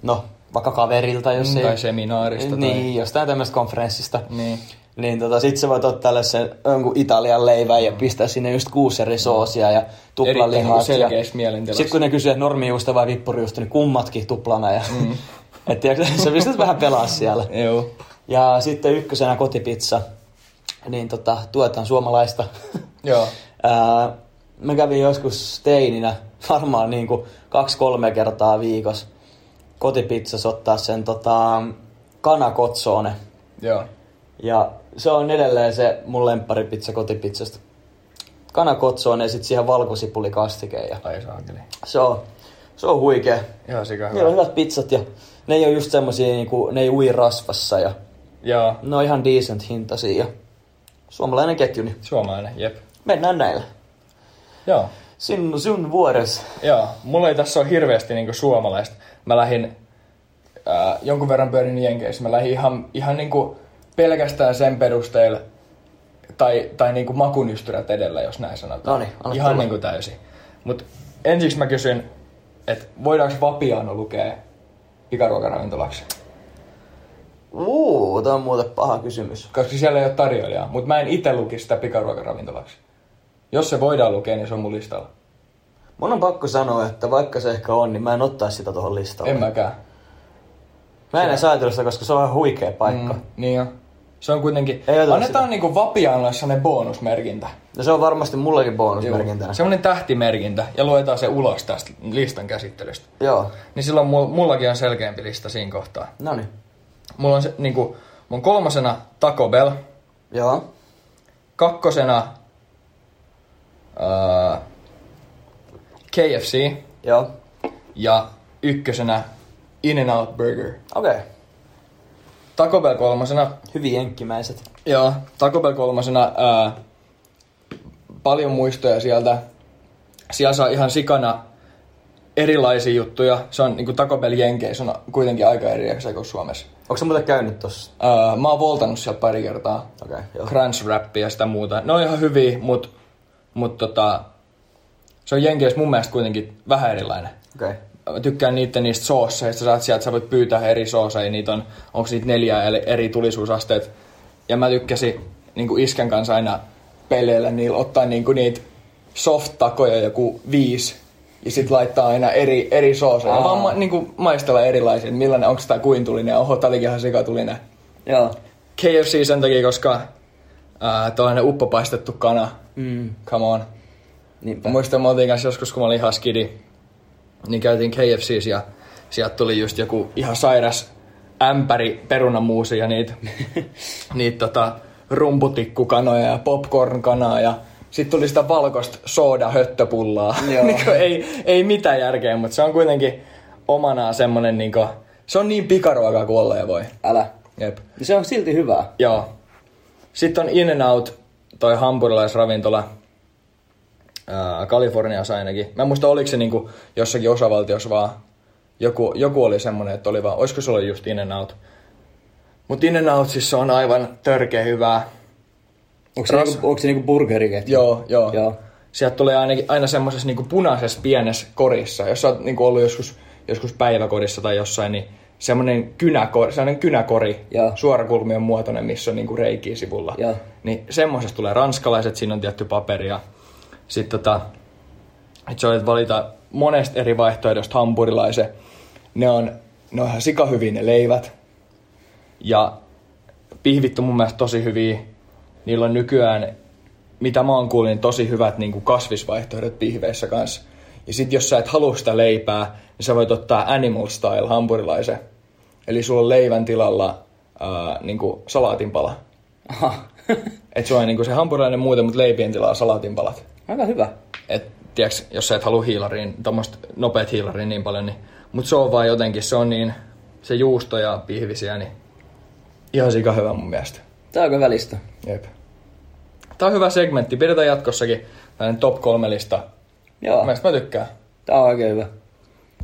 no vaikka kaverilta, jos Mm, ei... tai seminaarista tai- Niin, jostain tämmöisestä konferenssista. Niin. Niin tota, sit sä voit ottaa tällaisen jonkun Italian leivän ja pistää sinne just kuusi eri soosia ja Erittäin tuplalihat. niinku ja... Sitten kun ne kysyy, että normijuusta vai vippurijuusta, niin kummatkin tuplana. Ja... Mm. et tiedätkö, sä pystyt vähän pelaa siellä. Joo. Ja sitten ykkösenä kotipizza. Niin tota, tuetaan suomalaista. Joo. Ää, mä kävin joskus teininä varmaan niin kuin kaksi-kolme kertaa viikossa kotipizzassa ottaa sen tota, kanakotsoone. Joo. Ja se on edelleen se mun lempparipizza kotipizzasta. Kanakotsoone ja sitten siihen valkosipulikastike. Ja Ai saakeli. se on, se on huikea. Ihan sika Niillä on hyvä. hyvät pizzat ja ne ei ole just semmosia, niinku, ne ei ui rasvassa ja Joo. ne on ihan decent hintaisia. Ja suomalainen ketju, niin Suomalainen, jep. mennään näillä. Joo. Sinun, sun vuores. Joo, mulla ei tässä ole hirveästi niinku suomalaista. Mä lähdin ää, jonkun verran pyörin Jenkeissä. Mä lähdin ihan, ihan niinku pelkästään sen perusteella, tai, tai niinku makunystyrät edellä, jos näin sanotaan. Noniin, Ihan tulla. niinku täysin. Mut ensiksi mä kysyn, että voidaanko Vapiano lukea pikaruokaravintolaksi? Uu, tämä on muuten paha kysymys. Koska siellä ei ole tarjoilijaa, mutta mä en itse lukisi sitä pikaruokaravintolaksi. Jos se voidaan lukea, niin se on mun listalla. Mun on pakko sanoa, että vaikka se ehkä on, niin mä en ottaisi sitä tuohon listalle. En mäkään. Mä en edes ajatellut sitä, koska se on ihan huikea paikka. Mm. Niin jo. Se on kuitenkin... Ei Annetaan sitä. niinku Vapianolle sellainen bonusmerkintä. Ja se on varmasti mullekin bonusmerkintänä. Semmoinen tähtimerkintä ja luetaan se ulos tästä listan käsittelystä. Joo. Niin silloin mul, mullakin on selkeämpi lista siinä kohtaa. No niin. Mulla on se, niinku, mun kolmosena Taco Bell, Joo. kakkosena uh, KFC Joo. ja ykkösenä In-N-Out Burger. Okei. Okay. Taco Bell kolmosena, Hyvin jenkkimäiset. Joo, Taco Bell kolmosena ää, paljon muistoja sieltä. Siellä saa ihan sikana erilaisia juttuja. Se on niinku Taco Bell Jenkeissä on kuitenkin aika eri kuin Suomessa. Onko se muuten käynyt tossa? Ää, mä oon voltannut sieltä pari kertaa. Okei, okay, joo. Crunch ja sitä muuta. Ne on ihan hyviä, mut, mut tota, se on Jenkeissä mun mielestä kuitenkin vähän erilainen. Okei. Okay. Mä tykkään niiden niistä soosseista, sä saat sieltä, sä voit pyytää eri sooseja, niitä on, onko niitä neljä eri- tulisuusasteet. Ja mä tykkäsin niin iskän kanssa aina peleillä niillä, ottaa niin niitä soft-takoja joku viisi, ja sit laittaa aina eri, eri sooseja. Aa. Vaan ma, niin kuin maistella erilaisia, että millainen, onko tää kuintulinen, oho, tää olikin ihan sikatulinen. Joo. KFC sen takia, koska ää, tällainen uppopaistettu kana, Mm. come on. Niinpä. Mä muistan, me oltiin kanssa joskus, kun mä olin ihan skidi, niin käytiin KFCs ja sieltä tuli just joku ihan sairas ämpäri perunamuusia ja niitä, niitä tota, rumputikkukanoja ja popcorn-kanaa ja sitten tuli sitä valkoista sooda-höttöpullaa. Joo. niinku, ei, ei mitään järkeä, mutta se on kuitenkin omanaan semmonen niinku, se on niin pikaruokaa kuin olla ja voi. Älä. Jep. Se on silti hyvää. Joo. Sitten on In-N-Out, toi hampurilaisravintola. Ää, Kaliforniassa ainakin. Mä en muista, oliko se niinku jossakin osavaltiossa vaan. Joku, joku oli semmonen, että oli vaan, olisiko se ollut just In-N-Out. Mut In-N-Out siis se on aivan törkeä hyvää. Onko se, Ras- niinku, onko se niinku burgeriketju? Joo, joo. Joo. Sieltä tulee aina, aina semmoisessa niinku punaisessa pienessä korissa, jossa on niinku ollut joskus, joskus päiväkodissa tai jossain, niin semmoinen kynäkori, sellainen kynäkori Joo. suorakulmien muotoinen, missä on niinku reikiä sivulla. Joo. Niin semmoisesta tulee ranskalaiset, siinä on tietty paperi ja sitten tota, että sä voit valita monesta eri vaihtoehdosta hampurilaisen. Ne on, ne on ihan sikahyviä ne leivät. Ja pihvit on mun mielestä tosi hyviä. Niillä on nykyään, mitä mä oon kuullut, niin tosi hyvät niin kuin kasvisvaihtoehdot pihveissä kanssa. Ja sit jos sä et halua sitä leipää, niin sä voit ottaa animal style hampurilaisen. Eli sulla on leivän tilalla ää, niin kuin salaatinpala. Aha. Et sulla on niin kuin se hampurilainen muuten, mutta leipien tilalla salaatinpalat. Aika hyvä. Et, tiiäks, jos sä et halua hiilariin, tommoista nopeat hiilariin niin paljon, niin, mutta se on vaan jotenkin, se on niin, se juusto ja pihvisiä, niin ihan sika hyvä mun mielestä. Tää on välistä. Jep. Tää on hyvä segmentti, pidetään jatkossakin tällainen top kolme lista. Joo, Mielestä mä tykkään. tää on oikein hyvä.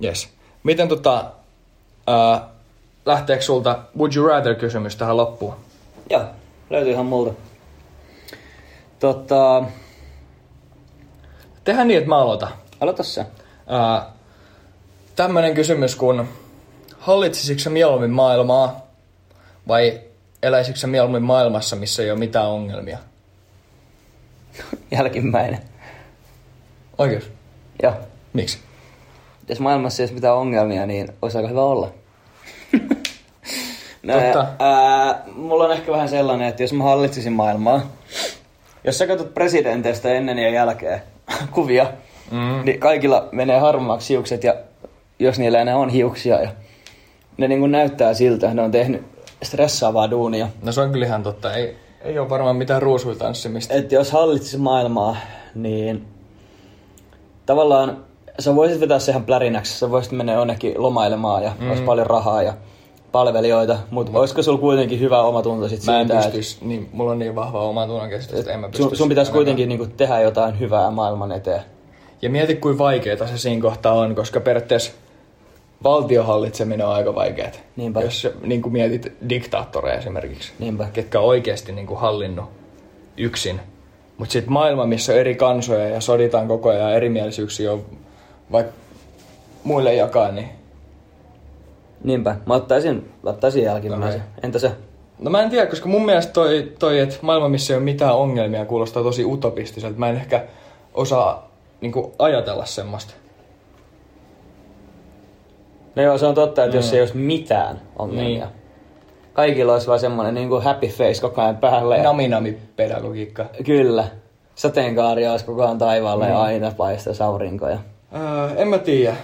Yes. Miten tota, ää, lähteekö sulta would you rather kysymys tähän loppuun? Joo, löytyy ihan multa. Tota, Tehdään niin, että mä aloitan. aloita sä. Ää, tämmönen kysymys kun hallitsisitko sä mieluummin maailmaa vai eläisitkö sä mieluummin maailmassa, missä ei ole mitään ongelmia? Jälkimmäinen. Oikeus? Joo. Miksi? Jos maailmassa ei olisi mitään ongelmia, niin olisi aika hyvä olla. No, Totta. Ää, mulla on ehkä vähän sellainen, että jos mä hallitsisin maailmaa, jos sä katsot presidenteistä ennen ja jälkeen kuvia, Mm. niin kaikilla menee harmaaksi hiukset ja jos niillä enää on hiuksia ja ne niin kuin näyttää siltä, ne on tehnyt stressaavaa duunia. No se on kyllä ihan totta. Ei, ei ole varmaan mitään ruusuiltanssimista. Että jos hallitsisi maailmaa, niin tavallaan sä voisit vetää se ihan plärinäksi. Sä voisit mennä jonnekin lomailemaan ja mm. olisi paljon rahaa ja palvelijoita, mutta mm. olisiko sulla kuitenkin hyvä omatunto sit Mä en siitä, pystyis, niin, mulla on niin vahva oma tunnon käsitys, että en mä sun, sun pitäisi kuitenkin niinku tehdä jotain hyvää maailman eteen. Ja mieti, kuin vaikeeta se siinä kohtaa on, koska periaatteessa valtion hallitseminen on aika vaikeaa. Niinpä. Jos niin kuin mietit diktaattoreja esimerkiksi, Niinpä. ketkä on oikeasti niin kuin hallinnut yksin. Mutta sitten maailma, missä on eri kansoja ja soditaan koko ajan ja erimielisyyksiä on vaikka muille jakaa, niin Niinpä. Mä ottaisin, ottaisin jälkimmäisen. Okei. Entä se? No mä en tiedä, koska mun mielestä toi, toi että maailma, missä ei ole mitään ongelmia, kuulostaa tosi utopistiselta. Mä en ehkä osaa niin kuin, ajatella semmoista. No joo, se on totta, että jos ei olisi mitään ongelmia. Niin. Kaikilla olisi vaan semmonen niinku happy face koko ajan päällä. ja- Nami-nami pedagogiikka. Kyllä. Sateenkaari olisi koko ajan taivaalla ja aina paistaisi aurinko. Ja... Öö, en mä tiedä.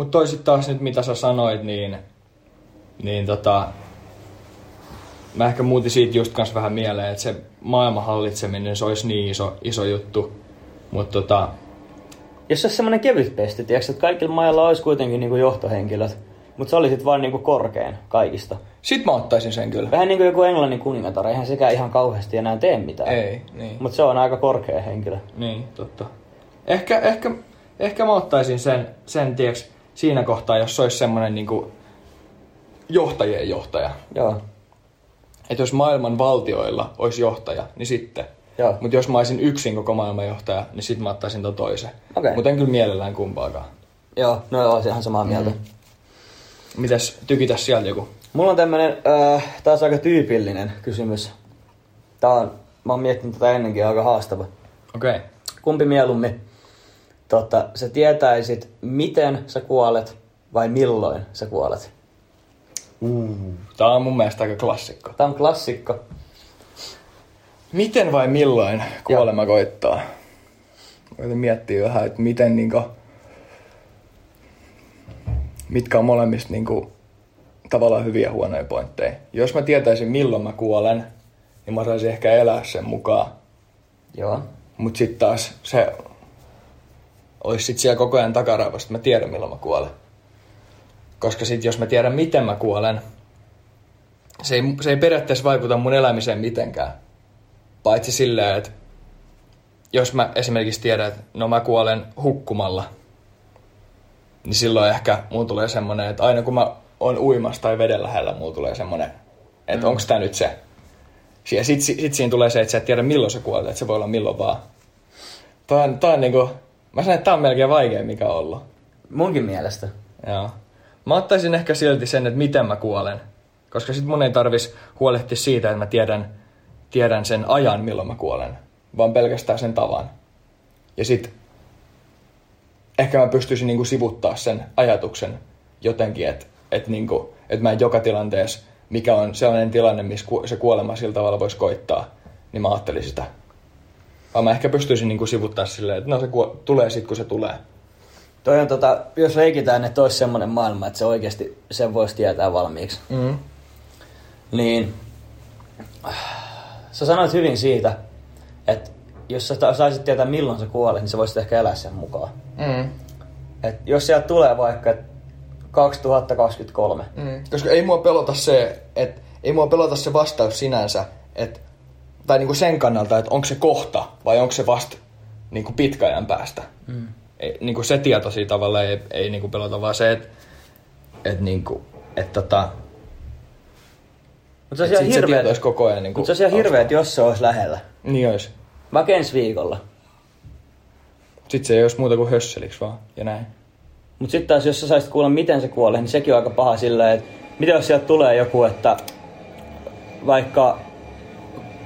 Mutta toisit taas nyt mitä sä sanoit, niin, niin tota, mä ehkä muutin siitä just kans vähän mieleen, että se maailman hallitseminen, se olisi niin iso, iso juttu. Mutta tota, Jos se olisi semmoinen kevyt pesti, tiedätkö, että kaikilla mailla olisi kuitenkin niinku johtohenkilöt, mutta sä olisit vaan niinku korkein kaikista. sit mä ottaisin sen kyllä. Vähän niin kuin joku Englannin kuningatar, eihän sekään ihan kauheasti enää tee mitään. Ei, niin. Mutta se on aika korkea henkilö. Niin, totta. Ehkä, ehkä, ehkä mä ottaisin sen, sen tiiäks, siinä kohtaa, jos se olisi semmoinen niinku johtajien johtaja. Joo. Että jos maailman valtioilla olisi johtaja, niin sitten. Mutta jos mä olisin yksin koko maailman johtaja, niin sitten mä ottaisin ton toisen. Okei. Mutta en kyllä mielellään kumpaakaan. Joo, no joo, ihan samaa mieltä. Mm. Mitäs tykitäs sieltä joku? Mulla on tämmönen, äh, taas aika tyypillinen kysymys. Tää on, mä oon miettinyt tätä ennenkin aika haastava. Okei. Okay. Kumpi mieluummin? Tota, sä tietäisit, miten sä kuolet vai milloin sä kuolet? Uh. Tää on mun mielestä aika klassikko. Tää on klassikko. Miten vai milloin kuolema koittaa? Koitin miettiä vähän, että miten niinku, mitkä on molemmista niinku, tavallaan hyviä ja huonoja pointteja. Jos mä tietäisin milloin mä kuolen, niin mä saisin ehkä elää sen mukaan. Joo. Mut sit taas se olisi sit siellä koko ajan takaraivassa, että mä tiedän milloin mä kuolen. Koska sit jos mä tiedän miten mä kuolen, se ei, se ei periaatteessa vaikuta mun elämiseen mitenkään. Paitsi silleen, että jos mä esimerkiksi tiedän, että no mä kuolen hukkumalla, niin silloin ehkä mulla tulee semmonen, että aina kun mä oon uimassa tai veden lähellä, mulla tulee semmonen, että mm. onks tää nyt se. Ja sit, sit, sit siinä tulee se, että sä et tiedä milloin sä kuolet, että se voi olla milloin vaan. Tää on, tää on niinku, mä sanon, että tää on melkein vaikea mikä on ollut. Munkin mielestä. Joo. Mä ottaisin ehkä silti sen, että miten mä kuolen. Koska sit mun ei tarvis huolehtia siitä, että mä tiedän, tiedän sen ajan, milloin mä kuolen. Vaan pelkästään sen tavan. Ja sit ehkä mä pystyisin niinku sivuttaa sen ajatuksen jotenkin, että et niinku, et mä en joka tilanteessa, mikä on sellainen tilanne, missä se kuolema sillä tavalla voisi koittaa, niin mä ajattelin sitä. Vaan mä ehkä pystyisin niinku sivuttaa silleen, että no se kuo- tulee sit kun se tulee. Toi on tota, jos leikitään, että olisi semmoinen maailma, että se oikeasti sen voisi tietää valmiiksi. Mm. Niin sä sanoit hyvin siitä, että jos sä saisit tietää milloin sä kuolet, niin sä voisit ehkä elää sen mukaan. Mm. Et jos sieltä tulee vaikka et 2023, Mm. Koska ei mua pelota se, että ei mua pelota se vastaus sinänsä, että tai niinku sen kannalta, että onko se kohta vai onko se vasta niinku pitkäajan päästä. Mm. Ei, niinku se tieto siitä tavalla ei, ei niinku pelota, vaan se, että et niinku, et tota, mutta se et se hirveet, tieto olisi koko ajan niinku mutta se on ihan hirveet, jos se olisi lähellä. Niin olisi. Vaikka ensi viikolla. Sitten se ei olisi muuta kuin hösseliksi vaan, ja näin. Mutta sitten taas, jos sä saisit kuulla, miten se kuolee, niin sekin on aika paha silleen, että mitä jos sieltä tulee joku, että vaikka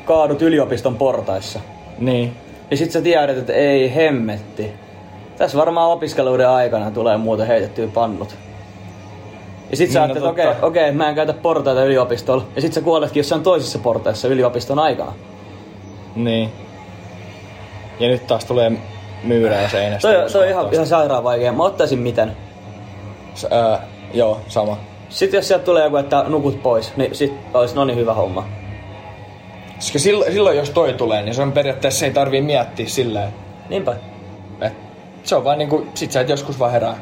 kaadut yliopiston portaissa. Niin. Ja sit sä tiedät, että ei hemmetti. Tässä varmaan opiskeluiden aikana tulee muuten heitettyä pannut. Ja sit sä Niin, ajattelet, no okei, totta. okei, mä en käytä portaita yliopistolla. Ja sit sä kuoletkin jossain toisessa portaissa yliopiston aikana. Niin. Ja nyt taas tulee myyrää seinästä. Toi, toi on ihan, ihan sairaan vaikea. Mä ottaisin miten. S- ää, joo, sama. Sitten jos sieltä tulee joku, että nukut pois, niin sit olisi no niin hyvä homma. Koska silloin, silloin, jos toi tulee, niin se on periaatteessa ei tarvii miettiä silleen, Niinpä. että se on vaan niinku, sit sä et joskus vaan herää.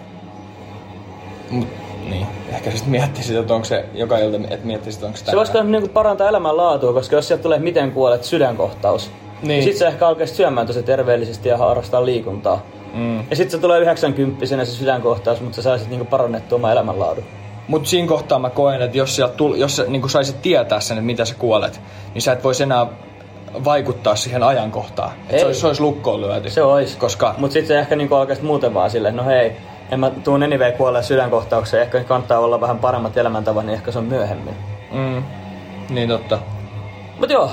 Mut, niin, ehkä sä sit miettisit, että onko se joka ilta, että miettisit, onko se Se voisi niinku parantaa elämänlaatua, koska jos sieltä tulee miten kuolet sydänkohtaus, Niin. niin sit sä ehkä alkaisi syömään tosi terveellisesti ja harrastaa liikuntaa. Mm. Ja sit se tulee 90 se sydänkohtaus, mutta sä saisit niinku parannettua oman elämänlaadun. Mut siinä kohtaa mä koen, että jos, tuli, jos sä niinku saisit tietää sen, että mitä sä kuolet, niin sä et vois enää vaikuttaa siihen ajankohtaan. Että Ei. se olisi, se olisi lukkoon lyöty. Se ois. Koska Mut sit se ehkä niinku alkaisi muuten vaan silleen, no hei, en mä tuun anyway kuolleen sydänkohtaukseen, ehkä kannattaa olla vähän paremmat elämäntavat, niin ehkä se on myöhemmin. Mm, niin totta. Mut joo,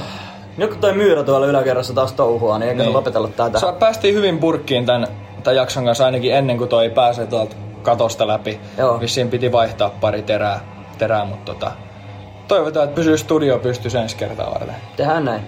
nyt kun toi myyrä tuolla yläkerrassa taas touhua, niin eikö Niin. niin. lopetella tätä? Sä päästiin hyvin purkkiin tämän, tämän jakson kanssa ainakin ennen kuin toi pääsee tuolta katosta läpi. Joo. Vissiin piti vaihtaa pari terää, terää mutta tota, toivotaan, että pysyy studio pystyssä ensi kertaa varten. Tehdään näin.